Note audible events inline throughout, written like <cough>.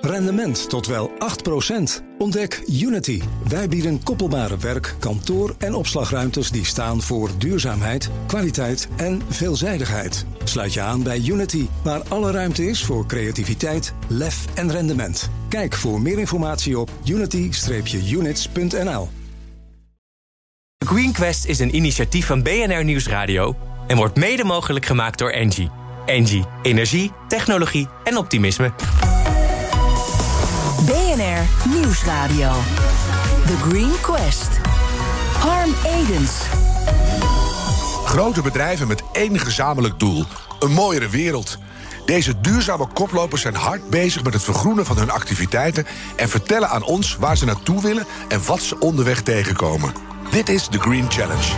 Rendement tot wel 8%. Ontdek Unity. Wij bieden koppelbare werk, kantoor en opslagruimtes die staan voor duurzaamheid, kwaliteit en veelzijdigheid. Sluit je aan bij Unity, waar alle ruimte is voor creativiteit, lef en rendement. Kijk voor meer informatie op unity-units.nl. Green Quest is een initiatief van BNR Nieuwsradio en wordt mede mogelijk gemaakt door Engie. Engie, energie, technologie en optimisme. BNR Nieuwsradio. The Green Quest. Harm Edens. Grote bedrijven met één gezamenlijk doel: een mooiere wereld. Deze duurzame koplopers zijn hard bezig met het vergroenen van hun activiteiten en vertellen aan ons waar ze naartoe willen en wat ze onderweg tegenkomen. Dit is de Green Challenge.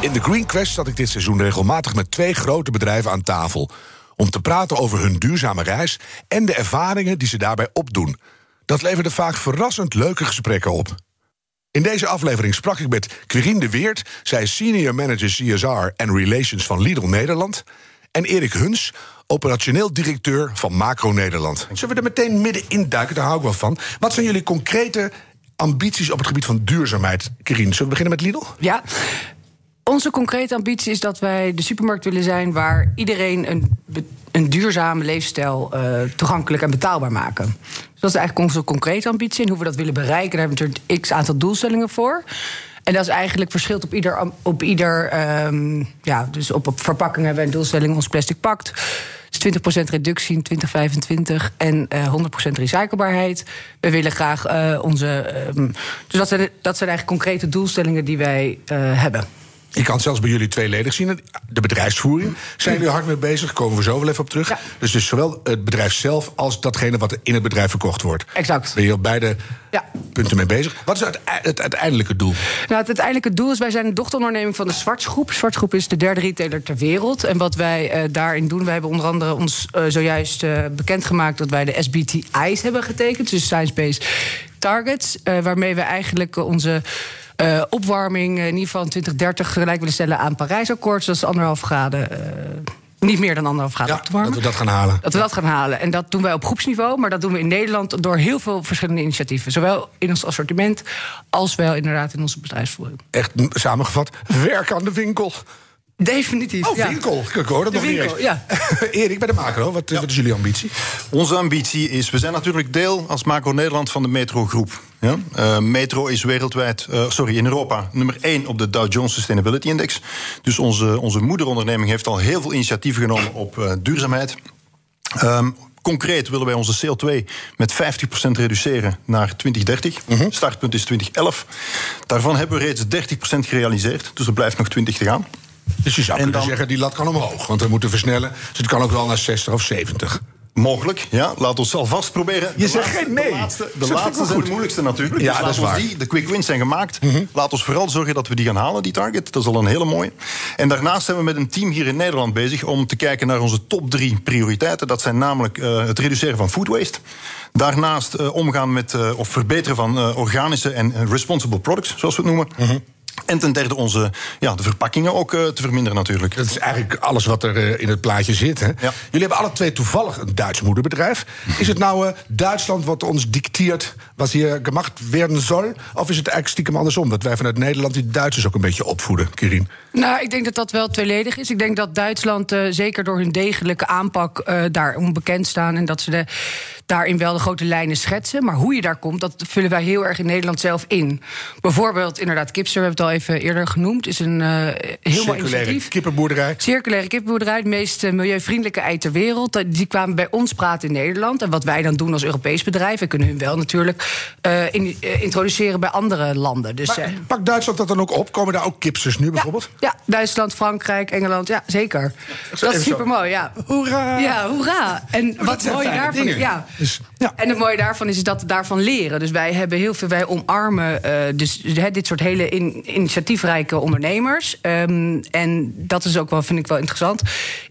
In de Green Quest zat ik dit seizoen regelmatig met twee grote bedrijven aan tafel om te praten over hun duurzame reis en de ervaringen die ze daarbij opdoen. Dat leverde vaak verrassend leuke gesprekken op. In deze aflevering sprak ik met Quirine de Weert, zij is senior manager CSR en Relations van Lidl Nederland, en Erik Huns, operationeel directeur van Macro Nederland. Zullen we er meteen middenin duiken? Daar hou ik wel van. Wat zijn jullie concrete ambities op het gebied van duurzaamheid, Quirine? Zullen we beginnen met Lidl? Ja, onze concrete ambitie is dat wij de supermarkt willen zijn waar iedereen een, een duurzame leefstijl uh, toegankelijk en betaalbaar maken. Dus dat is eigenlijk onze concrete ambitie. En hoe we dat willen bereiken, daar hebben we natuurlijk x aantal doelstellingen voor. En dat is eigenlijk verschilt op ieder. Op ieder um, ja, dus op, op verpakking hebben we een doelstelling, ons plastic pakt. Dus 20% reductie in 2025 en uh, eh, 100% recyclebaarheid. We willen graag uh, onze. Um, dus dat zijn, dat zijn eigenlijk concrete doelstellingen die wij hebben. Je kan het zelfs bij jullie tweeledig zien. De bedrijfsvoering zijn jullie hard mee bezig. Daar komen we zo wel even op terug. Dus, dus zowel het bedrijf zelf als datgene wat in het bedrijf verkocht wordt. Exact. Ben je op beide ja. punten mee bezig. Wat is het, het uiteindelijke doel? Nou, het uiteindelijke doel is, wij zijn een dochteronderneming van de Zwartsgroep. Zwartsgroep is de derde retailer ter wereld. En wat wij uh, daarin doen, wij hebben onder andere ons uh, zojuist uh, bekendgemaakt... dat wij de SBTI's hebben getekend, dus Science Based Targets... waarmee we eigenlijk onze uh, opwarming in ieder geval in 2030 gelijk willen stellen aan Parijsakkoord. Dat is anderhalf graden. Uh, niet meer dan anderhalf graden ja, op te warmen. Dat we dat gaan halen. Dat we dat gaan halen. En dat doen wij op groepsniveau, maar dat doen we in Nederland door heel veel verschillende initiatieven. Zowel in ons assortiment als wel inderdaad in onze bedrijfsvoering. Echt samengevat, werk aan de winkel. Definitief. Oh, ja. winkel. Ik hoor dat de nog winkel, niet eens. Ja. <laughs> Erik, bij de macro, wat, ja. wat, is jullie ambitie? Onze ambitie is, we zijn natuurlijk deel als macro Nederland van de Metro Groep. Ja? Uh, Metro is wereldwijd, uh, sorry, in Europa nummer 1 op de Dow Jones Sustainability Index. Dus onze, onze moederonderneming heeft al heel veel initiatieven genomen op uh, duurzaamheid. Um, Concreet willen wij onze CO2 met 50% reduceren naar 2030. Mm -hmm. Startpunt is 2011. Daarvan hebben we reeds 30% gerealiseerd, dus er blijft nog 20 te gaan. Dus je zou en kunnen dan... zeggen, die lat kan omhoog. Want we moeten versnellen. Dus het kan ook wel naar 60 of 70. Mogelijk, ja. Laat ons alvast proberen. Je zegt geen nee. De laatste, de laatste zijn de moeilijkste natuurlijk. Ja, dus dat is waar. Die, de quick wins zijn gemaakt. Mm -hmm. Laat ons vooral zorgen dat we die gaan halen, die target. Dat is al een hele mooie. En daarnaast zijn we met een team hier in Nederland bezig... om te kijken naar onze top drie prioriteiten. Dat zijn namelijk uh, het reduceren van food waste. Daarnaast uh, omgaan met, uh, of verbeteren van organische en responsible products, zoals we het noemen. Mm -hmm. En ten derde onze, ja, de verpakkingen ook uh, te verminderen natuurlijk. Dat is eigenlijk alles wat er uh, in het plaatje zit. Hè? Ja. Jullie hebben alle twee toevallig een Duits moederbedrijf. <laughs> Is het nou uh, Duitsland wat ons dicteert wat hier gemaakt werden zal? Of is het eigenlijk stiekem andersom? Dat wij vanuit Nederland die Duitsers ook een beetje opvoeden, Kirin? Nou, ik denk dat dat wel tweeledig is. Ik denk dat Duitsland zeker door hun degelijke aanpak daar onbekend staan. En dat ze de, daarin wel de grote lijnen schetsen. Maar hoe je daar komt, dat vullen wij heel erg in Nederland zelf in. Bijvoorbeeld inderdaad Kipster, we hebben het al even eerder genoemd, is een uh, heel mooi initiatief. kippenboerderij. Circulaire kippenboerderij, het meest uh, milieuvriendelijke ei ter wereld. Die kwamen bij ons praten in Nederland. En wat wij dan doen als Europees bedrijf, we kunnen hun wel natuurlijk uh, in, introduceren bij andere landen. Dus, maar, pak Duitsland dat dan ook op? Komen daar ook kipsters nu bijvoorbeeld? Ja, ja Duitsland, Frankrijk, Engeland, ja, zeker. Ja, dat is super mooi, ja. Hoera! Ja, hoera! En wat mooi daarvan ja. Dus, ja. En het mooie daarvan is dat we daarvan leren. Dus wij hebben heel veel, wij omarmen dus, dit soort hele in, initiatiefrijke ondernemers. Um, en dat is ook wel, vind ik wel interessant,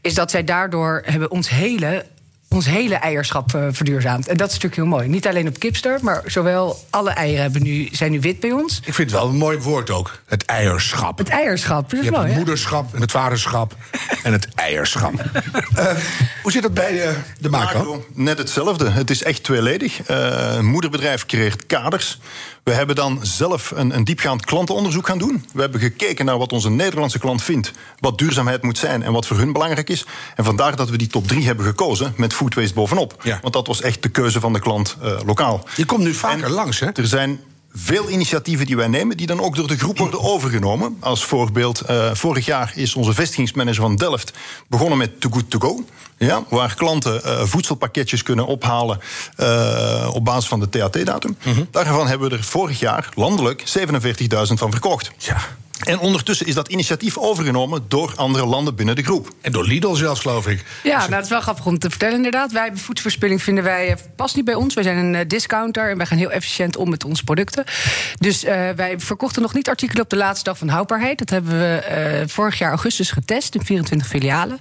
is dat zij daardoor hebben ons hele ons hele eierschap uh, verduurzaamt. En dat is natuurlijk heel mooi. Niet alleen op kipster, maar zowel alle eieren hebben nu, zijn nu wit bij ons. Ik vind het wel een mooi woord ook. Het eierschap. Het eierschap, dat is Je mooi. hebt het moederschap en het vaderschap <laughs> en het eierschap. Eh, hoe zit dat bij de, de macro? Macro, net hetzelfde. Het is echt tweeledig. Eh, een moederbedrijf creëert kaders. We hebben dan zelf een, een diepgaand klantenonderzoek gaan doen. We hebben gekeken naar wat onze Nederlandse klant vindt, wat duurzaamheid moet zijn en wat voor hun belangrijk is. En vandaar dat we die top 3 hebben gekozen met food waste bovenop. Ja. Want dat was echt de keuze van de klant eh, lokaal. Je komt nu vaker En langs, hè? Er zijn veel initiatieven die wij nemen, die dan ook door de groep worden overgenomen. Als voorbeeld, eh, vorig jaar is onze vestigingsmanager van Delft begonnen met Too Good To Go. Ja, waar klanten eh, voedselpakketjes kunnen ophalen op basis van de THT-datum. Daarvan hebben we er vorig jaar landelijk 47.000 van verkocht. Ja. En ondertussen is dat initiatief overgenomen door andere landen binnen de groep. En door Lidl zelfs, geloof ik. Ja, nou, dat is wel grappig om te vertellen inderdaad. Wij hebben voedselverspilling vinden wij eh, past niet bij ons. Wij zijn een eh, discounter en wij gaan heel efficiënt om met onze producten. Dus eh, wij verkochten nog niet artikelen op de laatste dag van houdbaarheid. Dat hebben we eh, vorig jaar augustus getest in 24 filialen.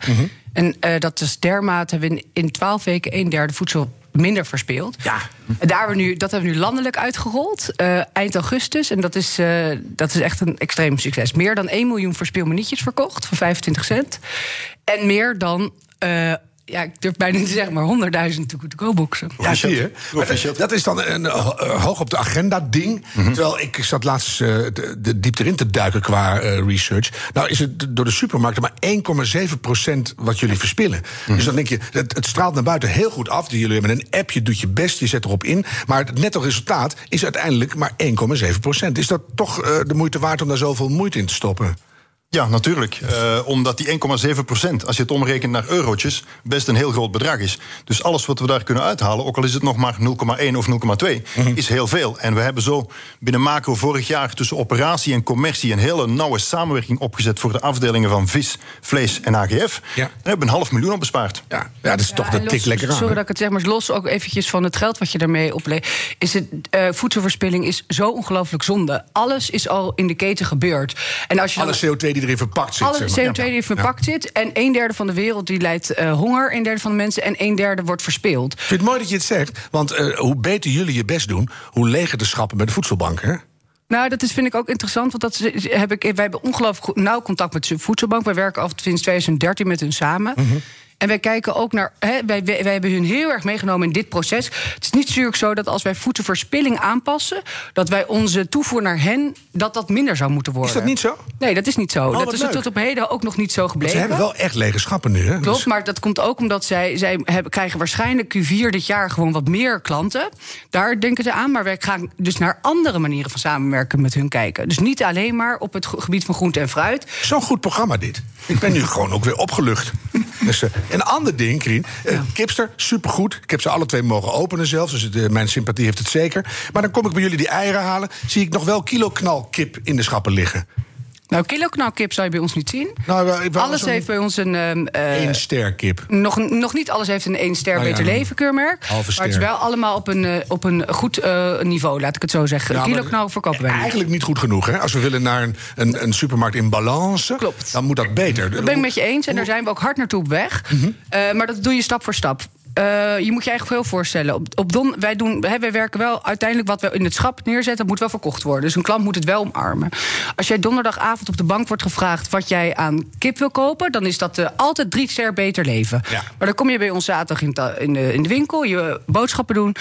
En eh, dat is dermate hebben we in, in 12 weken een derde voedsel minder verspeeld. Ja. Daar hebben we nu, dat hebben we nu landelijk uitgerold, eh, eind augustus. En dat is, eh, dat is echt een extreem succes. Meer dan 1 miljoen verspeelminuutjes verkocht voor 25 cent. En meer dan, eh, ja, ik durf bijna niet te zeggen, maar 100.000 to-go-boxen. Ja, zie je. Maar dat, is dan een eh, eh, hoog op de agenda ding. Terwijl ik zat laatst eh, de, de diepte erin te duiken qua eh, research. Nou is het door de supermarkten maar 1,7 procent wat jullie verspillen. Dus dan denk je, het, het straalt naar buiten heel goed af. Jullie hebben een app, je doet je best, je zet erop in. Maar het netto resultaat is uiteindelijk maar 1,7 procent. Is dat toch de moeite waard om daar zoveel moeite in te stoppen? Ja, natuurlijk. Eh, omdat die 1,7 procent, als je het omrekent naar eurotjes, best een heel groot bedrag is. Dus alles wat we daar kunnen uithalen, ook al is het nog maar 0,1 of 0,2, is heel veel. En we hebben zo binnen Macro vorig jaar tussen operatie en commercie een hele nauwe samenwerking opgezet voor de afdelingen van vis, vlees en AGF. Ja. Daar hebben we een half miljoen op bespaard. Ja, ja dat is toch, dat los- lekker aan. Sorry dat ik het zeg, maar los ook eventjes van het geld wat je daarmee oplevert. Is het, eh, voedselverspilling is zo ongelooflijk zonde. Alles is al in de keten gebeurd. En als je dan- Alle CO2 die erin verpakt zit. alle zeg CO2 maar. die verpakt zit. En een derde van de wereld die leidt eh, honger. Een derde van de mensen. En een derde wordt verspeeld. Ik vind het mooi dat je het zegt, want eh, hoe beter jullie je best doen, hoe leger de schappen bij de voedselbank. Hè? Nou, dat is, vind ik ook interessant. Want dat heb ik, wij hebben ongelooflijk nauw contact met de voedselbank. Wij werken al sinds 2013 met hun samen. En wij kijken ook naar. Hè, wij, wij, wij hebben hun heel erg meegenomen in dit proces. Het is niet natuurlijk zo dat als wij voedselverspilling aanpassen. dat wij onze toevoer naar hen. dat dat minder zou moeten worden. Is dat niet zo? Nee, dat is niet zo. wat dat is leuk. tot op heden ook nog niet zo Want gebleven. ze hebben wel echt lege schappen nu. Hè? Klopt, Dus- maar dat komt ook omdat zij, zij hebben, krijgen waarschijnlijk Q4 dit jaar gewoon wat meer klanten. Daar denken ze aan. Maar wij gaan dus naar andere manieren van samenwerken met hun kijken. Dus niet alleen maar op het ge- gebied van groente en fruit. Zo'n goed programma dit. Ik ben nu gewoon ook weer opgelucht. Een ander ding, Krien. eh, Kipster, supergoed. Ik heb ze alle twee mogen openen zelfs. Dus eh, mijn sympathie heeft het zeker. Maar dan kom ik bij jullie die eieren halen. Zie ik nog wel kilo knalkip in de schappen liggen. Nou, kilo knalkip zou je bij ons niet zien. Nou, alles heeft bij ons een. één ster kip. nog, nog niet alles heeft een één ster Nou beter een leven keurmerk. halve Maar het is ster. wel allemaal op een, eh, op een goed eh, niveau, laat ik het zo zeggen. Ja, een kilo maar- knal verkopen wij. Eigenlijk niet goed genoeg. Hè? Als we willen naar een, een, een supermarkt in Klopt. dan moet dat beter. Dat ben ik met je eens en daar zijn we ook hard naartoe op weg. Mhm. Maar dat doe je stap voor stap. Eh, je moet je eigenlijk veel voorstellen. Op, op don, wij, doen, hè, wij werken wel uiteindelijk wat we in het schap neerzetten, moet wel verkocht worden. Dus een klant moet het wel omarmen. Als jij donderdagavond op de bank wordt gevraagd wat jij aan kip wil kopen, dan is dat eh, altijd drie ster beter leven. Ja. Maar dan kom je bij ons zaterdag in, ta- in, de, in de winkel, je boodschappen doen.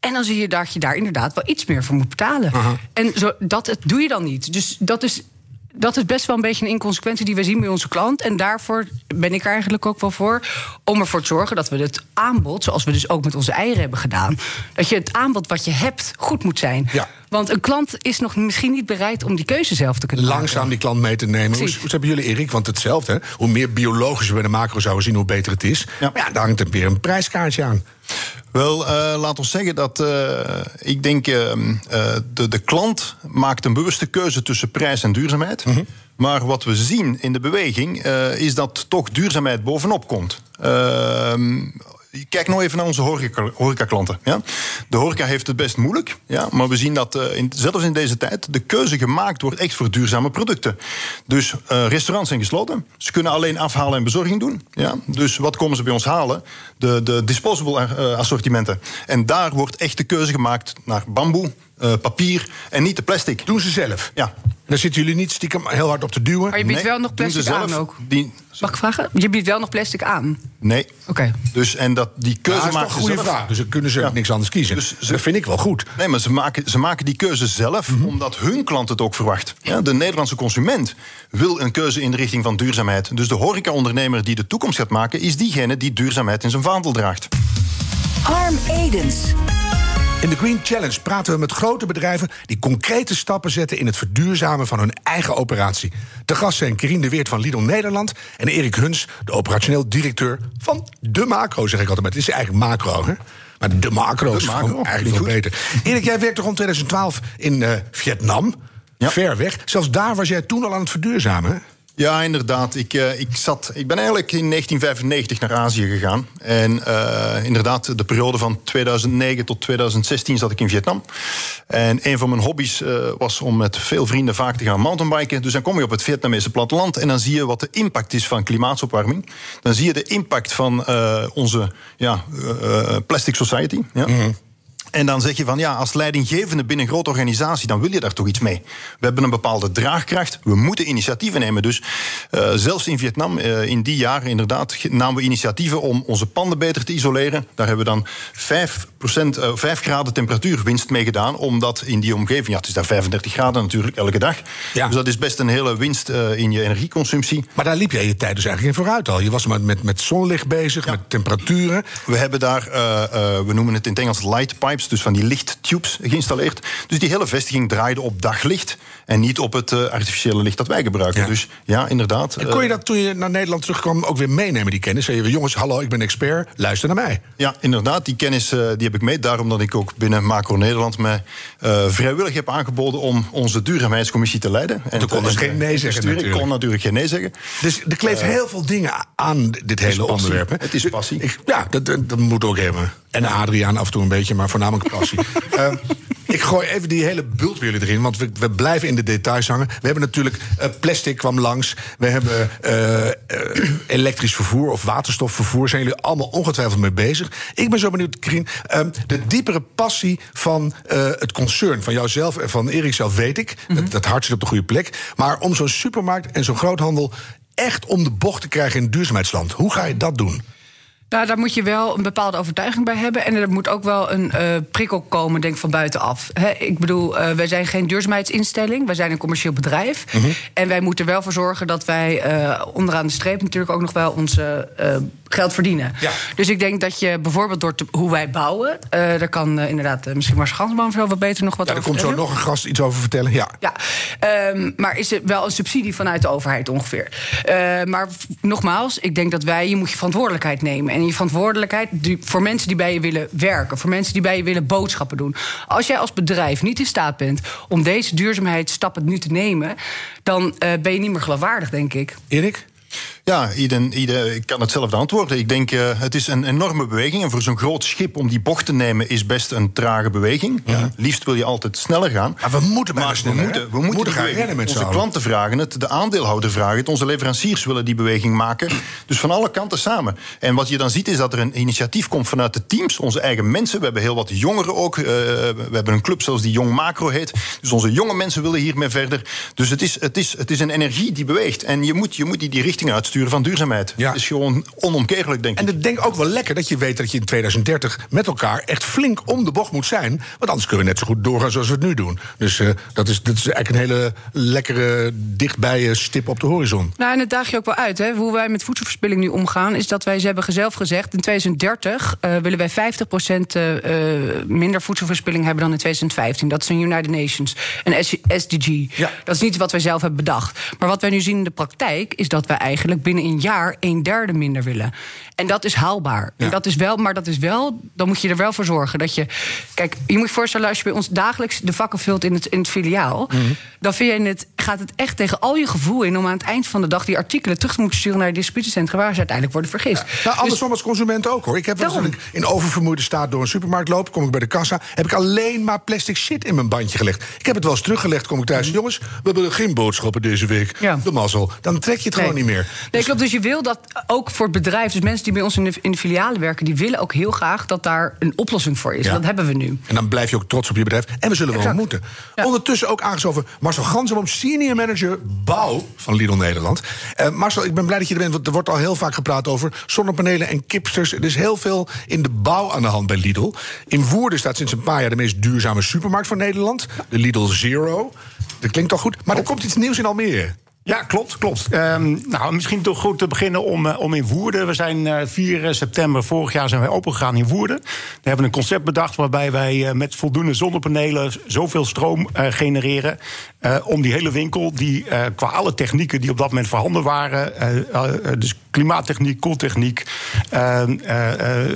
En dan zie je dat je daar inderdaad wel iets meer voor moet betalen. En zo, dat het doe je dan niet. Dus dat is dat is best wel een beetje een inconsequentie die we zien bij onze klant. En daarvoor ben ik er eigenlijk ook wel voor. Om ervoor te zorgen dat we het aanbod, zoals we dus ook met onze eieren hebben gedaan. dat je het aanbod wat je hebt goed moet zijn. Ja. Want een klant is nog misschien niet bereid om die keuze zelf te kunnen maken. Langzaam die klant mee te nemen. Hoe, hebben jullie, Erik? Want hetzelfde, hè? hoe meer biologisch we bij de macro zouden zien, hoe beter het is. Ja. Maar ja, daar hangt er weer een prijskaartje aan. Wel, eh, laat ons zeggen dat eh, ik denk eh, de, de klant maakt een bewuste keuze tussen prijs en duurzaamheid. Maar wat we zien in de beweging is dat toch duurzaamheid bovenop komt. Kijk nou even naar onze horeca- horecaklanten. Ja? De horeca heeft het best moeilijk. Ja? Maar we zien dat eh, zelfs in deze tijd de keuze gemaakt wordt echt voor duurzame producten. Dus eh, restaurants zijn gesloten. Ze kunnen alleen afhalen en bezorging doen. Ja? Dus wat komen ze bij ons halen? De, de disposable eh, assortimenten. En daar wordt echt de keuze gemaakt naar bamboe, eh, papier en niet de plastic. Doen ze zelf. Ja. Daar zitten jullie niet stiekem heel hard op te duwen. Maar je biedt Nee, wel nog doen ze plastic aan zelf. ook. Die, Mag ik vragen? Je biedt wel nog plastic aan. nee. Oké. Dus en dat die Ja, keuze dat is maken een goede vraag. Dus dan kunnen ze Ja. niks anders kiezen. Dus ze- dat vind ik wel goed. Nee, maar ze maken, ze maken die keuze zelf Mhm. omdat hun klant het ook verwacht. Ja, de Nederlandse consument wil een keuze in de richting van duurzaamheid. Dus de horecaondernemer die de toekomst gaat maken, is diegene die duurzaamheid in zijn vaandel draagt. Harm Edens. In de Green Challenge praten we met grote bedrijven die concrete stappen zetten in het verduurzamen van hun eigen operatie. De gast zijn Kerien de Weert van Lidl Nederland en Erik Huns, de operationeel directeur van de macro, zeg ik altijd. Maar het is eigenlijk macro, hè? Maar de macro is macro, eigenlijk veel beter. Erik, jij werkte rond 2012 in eh, Vietnam. Ja. Ver weg. Zelfs daar was jij toen al aan het verduurzamen. Ja, inderdaad. Ik, eh, ik, zat, ik ben eigenlijk in 1995 naar Azië gegaan. En eh, inderdaad, de periode van 2009 tot 2016 zat ik in Vietnam. En een van mijn hobby's eh, was om met veel vrienden vaak te gaan mountainbiken. Dus dan kom je op het Vietnamese platteland en dan zie je wat de impact is van klimaatopwarming. Dan zie je de impact van onze ja, plastic society. Ja. En dan zeg je van ja, als leidinggevende binnen een grote organisatie, dan wil je daar toch iets mee. We hebben een bepaalde draagkracht, we moeten initiatieven nemen. Dus eh, zelfs in Vietnam, eh, in die jaren inderdaad, namen we initiatieven om onze panden beter te isoleren. Daar hebben we dan 5%, eh 5 graden temperatuurwinst mee gedaan, omdat in die omgeving, ja, het is daar 35 graden natuurlijk elke dag. Ja. Dus dat is best een hele winst eh, in je energieconsumptie. Maar daar liep jij je tijd dus eigenlijk in vooruit al. Je was met, met, met zonlicht bezig, met temperaturen. We hebben daar, eh, eh, we noemen het in het Engels light pipes, dus van die lichttubes geïnstalleerd. Dus die hele vestiging draaide op daglicht en niet op het eh, artificiële licht dat wij gebruiken. Ja. Dus ja, inderdaad. En kon je eh, dat toen je naar Nederland terugkwam ook weer meenemen, die kennis? Zei je, jongens, hallo, ik ben expert, luister naar mij. Ja, inderdaad. Die kennis eh, die heb ik mee. Daarom dat ik ook binnen Macro Nederland eh, vrijwillig heb aangeboden om onze duurzaamheidscommissie te leiden. En Toen kon dus en geen nee zeggen besturen. Ik natuurlijk. kon natuurlijk geen nee zeggen. Dus er kleeft heel veel dingen aan dit hele passie. onderwerp. hè? Het is passie. ja, dat, moet ook hebben. En Adriaan af en toe een beetje, maar voornamelijk passie. <laughs> Eh, ik gooi even die hele bult bij jullie erin, want we, we blijven in de details hangen. We hebben natuurlijk eh, plastic kwam langs. We hebben eh, eh, elektrisch vervoer of waterstofvervoer. Zijn jullie allemaal ongetwijfeld mee bezig? Ik ben zo benieuwd, Krien. eh, de diepere passie van het concern, van jouzelf en van Erik zelf, weet ik. dat, dat hart zit op de goede plek. Maar om zo'n supermarkt en zo'n groothandel echt om de bocht te krijgen in het duurzaamheidsland. Hoe ga je dat doen? Nou, daar moet je wel een bepaalde overtuiging bij hebben. En er moet ook wel een eh, prikkel komen, denk ik, van buitenaf. Ik bedoel, eh, wij zijn geen duurzaamheidsinstelling. Wij zijn een commercieel bedrijf. En wij moeten er wel voor zorgen dat wij eh, onderaan de streep natuurlijk ook nog wel onze eh, geld verdienen. Ja. Dus ik denk dat je bijvoorbeeld door te- hoe wij bouwen. daar kan inderdaad misschien Mars Gansboom zo wat beter nog wat Ja, er over komt zo nog een gast iets over vertellen. Ja. Ja, ehm, maar is er wel een subsidie vanuit de overheid ongeveer? Maar nogmaals, ik denk dat wij, je moet je verantwoordelijkheid nemen. En je verantwoordelijkheid voor mensen die bij je willen werken, voor mensen die bij je willen boodschappen doen. Als jij als bedrijf niet in staat bent om deze duurzaamheidsstappen nu te nemen, dan eh, ben je niet meer geloofwaardig, denk ik. Erik? Ja, ieder, ieder ik kan hetzelfde antwoorden. Ik denk, uh, het is een enorme beweging. En voor zo'n groot schip om die bocht te nemen is best een trage beweging. Ja. Liefst wil je altijd sneller gaan. Maar we moeten maar, maar sneller, we moeten, we moeten, moeten gaan rennen met Onze klanten vragen het, de aandeelhouder vragen het, onze leveranciers willen die beweging maken. Dus van alle kanten samen. En wat je dan ziet is dat er een initiatief komt vanuit de teams, onze eigen mensen. We hebben heel wat jongeren ook. Uh, we hebben een club zoals die Jong Macro heet. Dus onze jonge mensen willen hiermee verder. Dus het is, het is, het is een energie die beweegt. En je moet, je moet die, die richting uitsturen van duurzaamheid. Ja. Het is gewoon onomkeerlijk, denk ik. En ik denk ook wel lekker dat je weet dat je in 2030 met elkaar echt flink om de bocht moet zijn. Want anders kunnen we net zo goed doorgaan zoals we het nu doen. Dus uh, dat, is, dat is eigenlijk een hele lekkere, dichtbij stip op de horizon. Nou, en het daag je ook wel uit. Hè. Hoe wij met voedselverspilling nu omgaan, is dat wij, ze hebben zelf gezegd, in 2030 uh, willen wij 50% uh, minder voedselverspilling hebben dan in 2015. Dat is een United Nations, een SDG. Ja. Dat is niet wat wij zelf hebben bedacht. Maar wat wij nu zien in de praktijk, is dat wij eigenlijk binnen een jaar een derde minder willen. En dat is haalbaar. Ja. En dat is wel, maar dat is wel, dan moet je er wel voor zorgen dat je. Kijk, je moet je voorstellen, als je bij ons dagelijks de vakken vult in het, in het filiaal, Mhm. dan vind je het, gaat het echt tegen al je gevoel in om aan het eind van de dag die artikelen terug te moeten sturen naar het distributiecentrum waar ze uiteindelijk worden vergist. Nou, andersom als consument ook hoor. Ik heb wel ik in oververmoeide staat door een supermarkt loop, kom ik bij de kassa, heb ik alleen maar plastic shit in mijn bandje gelegd. Ik heb het wel eens teruggelegd, kom ik thuis. Jongens, we hebben geen boodschappen deze week. Mhm. Ja. De mazzel. Dan trek je het gewoon niet meer. Nee, klopt. Dus je wil dat ook voor het bedrijf, dus mensen die bij ons in de, in de filialen werken, die willen ook heel graag dat daar een oplossing voor is. Ja. Dat hebben we nu. En dan blijf je ook trots op je bedrijf. En we zullen wel moeten. Ja. Ondertussen ook aangeschoven Marcel Gansenboom, senior manager bouw van Lidl Nederland. Eh, Marcel, ik ben blij dat je er bent, want er wordt al heel vaak gepraat over zonnepanelen en kipsters. Er is heel veel in de bouw aan de hand bij Lidl. In Woerden staat sinds een paar jaar de meest duurzame supermarkt van Nederland. De Lidl Zero. Dat klinkt al goed. Maar er komt iets nieuws in Almere. Ja, klopt, klopt. Ehm, nou, misschien toch goed te beginnen om, eh, om in Woerden. We zijn eh 4 september vorig jaar zijn wij opengegaan in Woerden. We hebben een concept bedacht waarbij wij eh, met voldoende zonnepanelen zoveel stroom eh, genereren. eh, om die hele winkel, die eh, qua alle technieken die op dat moment voorhanden waren, eh, eh, dus klimaattechniek, koeltechniek, ehm, eh, eh,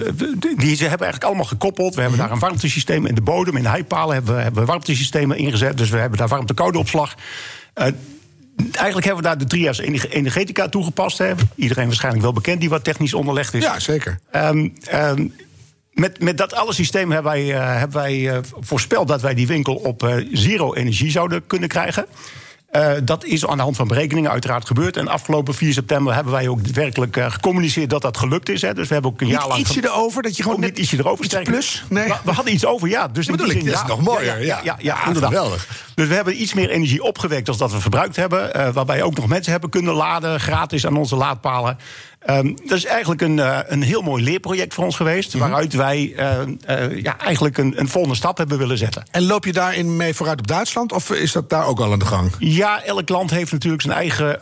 die ze hebben eigenlijk allemaal gekoppeld. We hebben daar een warmtesysteem in de bodem, in de heipalen hebben we warmtesystemen ingezet. Dus we hebben daar warmte-koude opslag. Eigenlijk hebben we daar de trias ener- energetica toegepast. Hè. Iedereen waarschijnlijk wel bekend die wat technisch onderlegd is. Ja, zeker. Ehm, ehm, met, met dat alle systeem hebben wij, eh, hebben wij eh, voorspeld dat wij die winkel op eh, zero energie zouden kunnen krijgen. Eh, dat is aan de hand van berekeningen uiteraard gebeurd. En afgelopen 4 september hebben wij ook werkelijk eh, gecommuniceerd dat dat gelukt is. Hè. Dus we hebben ook een jaar Niet lang. ietsje erover, dat je gewoon net niet ietsje erover iets plus? Nee. We, we hadden iets over, ja. Dus bedoel ik, zin, dat is nog mooier, Ja, ja, ja, ja. ja, Ja, inderdaad. geweldig. Dus we hebben iets meer energie opgewekt dan dat we verbruikt hebben. eh, waarbij ook nog mensen hebben kunnen laden, gratis aan onze laadpalen. Ehm, dat is eigenlijk een, eh, een heel mooi leerproject voor ons geweest. Mhm. Waaruit wij eh, eh, ja, eigenlijk een, een volgende stap hebben willen zetten. En loop je daarin mee vooruit op Duitsland? Of is dat daar ook al aan de gang? Ja, elk land heeft natuurlijk zijn eigen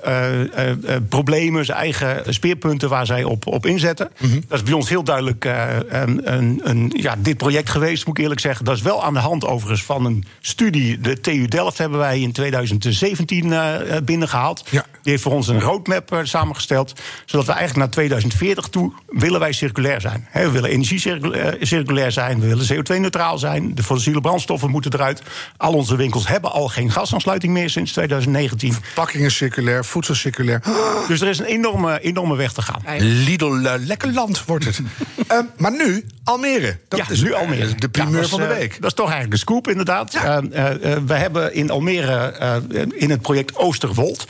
problemen, zijn eigen speerpunten waar zij op, op inzetten. Dat is bij ons heel duidelijk een, een, een, ja, dit project geweest, moet ik eerlijk zeggen. Dat is wel aan de hand overigens van een studie. De TU Delft hebben wij in 2017 eh, eh, binnengehaald. Ja. Die heeft voor ons een roadmap eh, samengesteld. Zodat we eigenlijk naar 2040 toe willen wij circulair zijn. We willen energie eh, circulair zijn. We willen CO2-neutraal zijn. De fossiele brandstoffen moeten eruit. Al onze winkels hebben al geen gasaansluiting meer sinds 2019. Pakkingen circulair, voedsel circulair. <gasps> Dus er is een enorme, enorme weg te gaan. Lidl, eh, lekker land wordt het. <laughs> Ehm, maar nu, Almere. Dat ja, is nu Almere. De primeur Ja, van de week. dat is toch eigenlijk een scoop, inderdaad. We hebben in Almere eh, in het project Oosterwold.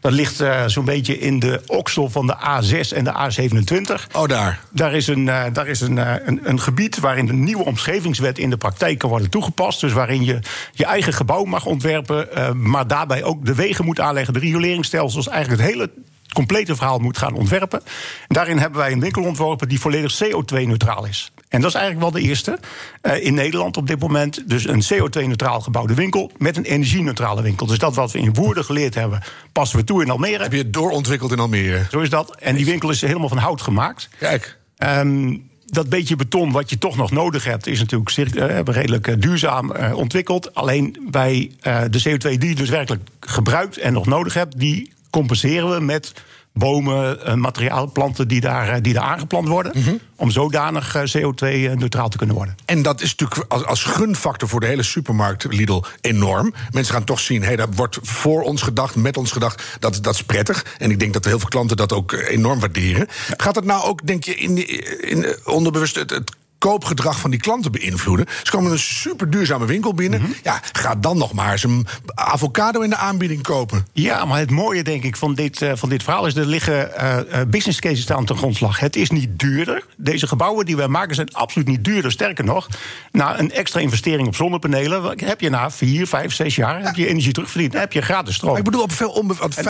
Dat ligt eh, zo'n beetje in de oksel van de A6 en de A27. Oh, daar. Daar is, een, eh, daar is een, eh, een, een gebied waarin de nieuwe omgevingswet in de praktijk kan worden toegepast. Dus waarin je je eigen gebouw mag ontwerpen, maar daarbij ook de wegen moet aanleggen, de rioleringsstelsels, eigenlijk het hele complete verhaal moet gaan ontwerpen. En daarin hebben wij een winkel ontworpen die volledig CO2-neutraal is. En dat is eigenlijk wel de eerste eh, in Nederland op dit moment. Dus een CO2-neutraal gebouwde winkel met een energie-neutrale winkel. Dus dat wat we in Woerden geleerd hebben, passen we toe in Almere. Heb je het doorontwikkeld in Almere? Zo is dat. En die winkel is helemaal van hout gemaakt. Kijk. Ehm, dat beetje beton wat je toch nog nodig hebt, is natuurlijk eh, redelijk eh, duurzaam ontwikkeld. Alleen bij de CO2 die je dus werkelijk gebruikt en nog nodig hebt, die compenseren we met bomen, eh, materiaal, planten die daar, eh, die daar aangeplant worden. Om zodanig CO2-neutraal te kunnen worden. En dat is natuurlijk als, als gunfactor voor de hele supermarkt Lidl enorm. Mensen gaan toch zien, hé, daar wordt voor ons gedacht, met ons gedacht. Dat, dat is prettig. En ik denk dat heel veel klanten dat ook eh, enorm waarderen. Gaat dat nou ook, denk je, in, in eh, onderbewust het, het koopgedrag van die klanten beïnvloeden? Ze komen een super duurzame winkel binnen. Ja, ga dan nog maar eens een avocado in de aanbieding kopen. Ja, maar het mooie denk ik van dit, eh, van dit verhaal is... er liggen eh, business cases staan ten grondslag. Het is niet duurder. Deze gebouwen die wij maken zijn absoluut niet duurder. Sterker nog, na een extra investering op zonnepanelen... heb je na vier, vijf, zes jaar heb je energie terugverdiend. Dan heb je gratis stroom. Maar ik bedoel, op veel onbe- want 95%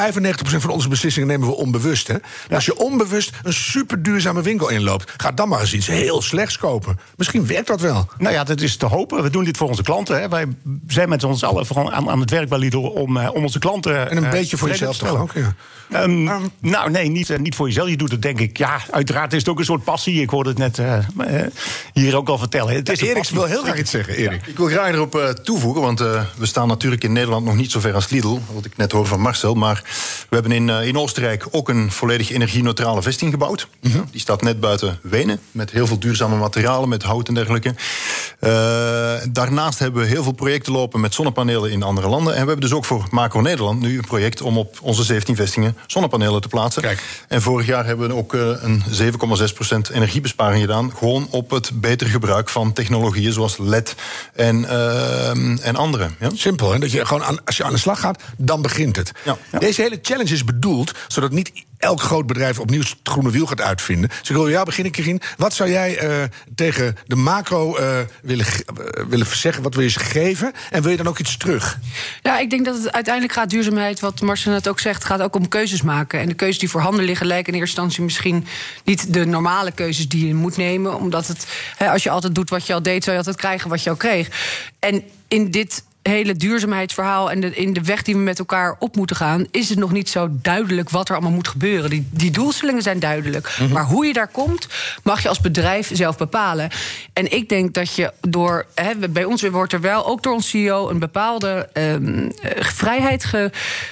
van onze beslissingen nemen we onbewust. Hè? Als je onbewust een super duurzame winkel inloopt, ga dan maar eens iets heel slechts kopen. Misschien werkt dat wel. Nou ja, dat is te hopen. We doen dit voor onze klanten. Hè. Wij zijn met ons allen vooral aan, aan het werk bij Lidl om, uh, om onze klanten. En een uh, beetje voor jezelf toch ook? Ja. Um, nou, nee, niet, uh, niet voor jezelf. Je doet het denk ik. Ja, uiteraard is het ook een soort passie. Ik hoorde het net hier ook al vertellen. Het is ja, Erik wil heel graag iets zeggen, Erik. Ja, ik wil graag erop toevoegen, want we staan natuurlijk in Nederland nog niet zo ver als Lidl. Wat ik net hoor van Marcel. Maar we hebben in, in Oostenrijk ook een volledig energie-neutrale vesting gebouwd. Mm -hmm. Die staat net buiten Wenen. Met heel veel duurzame materialen, met hout en dergelijke. daarnaast hebben we heel veel projecten lopen met zonnepanelen in andere landen. En we hebben dus ook voor Macro Nederland nu een project om op onze 17 vestingen zonnepanelen te plaatsen. Kijk. En vorig jaar hebben we ook een 7,6% energiebesparing gedaan. Gewoon op het beter gebruik van technologieën zoals LED en, uh, en andere. Ja? Simpel, hè? Dat je gewoon aan, als je aan de slag gaat, dan begint het. Ja. Deze hele challenge is bedoeld zodat niet elk groot bedrijf opnieuw het groene wiel gaat uitvinden. Dus ik wil jou beginnen, Karin. Wat zou jij uh, tegen de macro uh, willen, uh, willen zeggen? Wat wil je ze geven? En wil je dan ook iets terug? Ja, ik denk dat het uiteindelijk gaat duurzaamheid, wat Marcel net ook zegt, gaat ook om keuzes maken. En de keuzes die voorhanden liggen, lijken in eerste instantie misschien niet de normale keuzes die je moet nemen. Omdat het, als je altijd doet wat je al deed, zou je altijd krijgen wat je al kreeg. En in dit hele duurzaamheidsverhaal en de, in de weg die we met elkaar op moeten gaan, is het nog niet zo duidelijk wat er allemaal moet gebeuren. Die, die doelstellingen zijn duidelijk. Mm -hmm. Maar hoe je daar komt, mag je als bedrijf zelf bepalen. En ik denk dat je door. Hè, bij ons wordt er wel, ook door ons CEO, een bepaalde um, vrijheid, ge,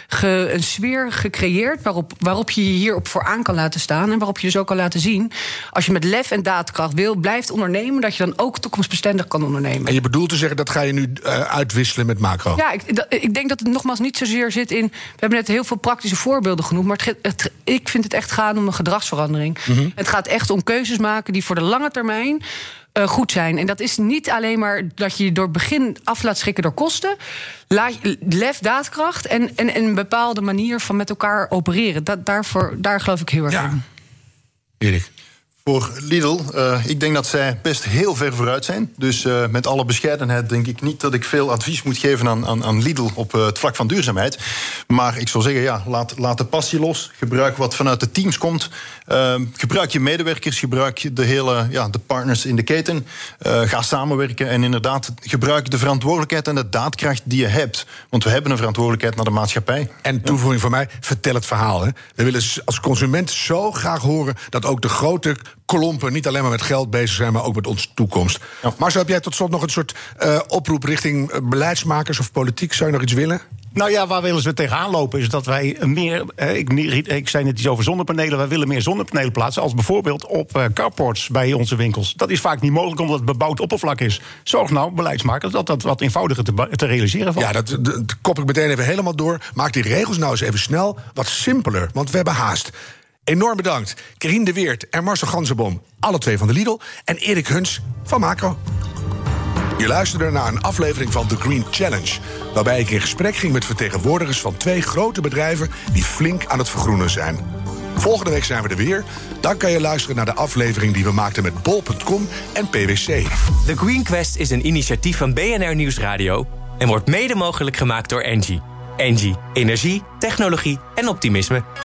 ge, een sfeer gecreëerd. Waarop, waarop je je hierop voor aan kan laten staan. En waarop je dus ook kan laten zien. Als je met lef en daadkracht wil, blijft ondernemen, dat je dan ook toekomstbestendig kan ondernemen. En je bedoelt te zeggen, dat ga je nu uh, uitwisselen met macro. Ja, ik, dat, ik, denk dat het nogmaals niet zozeer zit in. We hebben net heel veel praktische voorbeelden genoemd. Maar het, het, ik vind het echt gaan om een gedragsverandering. Mhm. Mm -hmm. Het gaat echt om keuzes maken die voor de lange termijn. Uh, goed zijn. En dat is niet alleen maar dat je je door het begin af laat schrikken door kosten. Laat, lef, daadkracht en, en, en, een bepaalde manier van met elkaar opereren. Dat, daarvoor, daar geloof ik heel erg ja. in. Erik. Voor Lidl, uh, ik denk dat zij best heel ver vooruit zijn. Dus uh, met alle bescheidenheid denk ik niet dat ik veel advies moet geven aan, aan, aan Lidl op uh, het vlak van duurzaamheid. Maar ik zou zeggen, ja, laat, laat de passie los. Gebruik wat vanuit de teams komt. gebruik je medewerkers, gebruik de hele ja, de partners in de keten. ga samenwerken en inderdaad gebruik de verantwoordelijkheid en de daadkracht die je hebt. Want we hebben een verantwoordelijkheid naar de maatschappij. En toevoeging van mij, vertel het verhaal. Hè. We willen als consument zo graag horen dat ook de grote klompen niet alleen maar met geld bezig zijn, maar ook met onze toekomst. Ja. Maar zo heb jij tot slot nog een soort uh, oproep richting beleidsmakers of politiek? Zou je nog iets willen? Nou ja, waar willen ze tegenaan lopen? Is dat wij meer. Eh, ik, ik zei net iets over zonnepanelen. Wij willen meer zonnepanelen plaatsen. Als bijvoorbeeld op carports bij onze winkels. Dat is vaak niet mogelijk omdat het bebouwd oppervlak is. Zorg nou, beleidsmakers, dat dat wat eenvoudiger te, te realiseren valt. Ja, dat, dat, dat kop ik meteen even helemaal door. Maak die regels nou eens even snel wat simpeler. Want we hebben haast. Enorm bedankt. Kerien de Weert en Marcel Ganzenboom, alle twee van de Lidl. En Erik Huns van Macro. Je luisterde naar een aflevering van The Green Challenge. Waarbij ik in gesprek ging met vertegenwoordigers van twee grote bedrijven die flink aan het vergroenen zijn. Volgende week zijn we er weer. Dan kan je luisteren naar de aflevering die we maakten met bol.com en PwC. The Green Quest is een initiatief van BNR Nieuwsradio en wordt mede mogelijk gemaakt door Engie. Engie, energie, technologie en optimisme.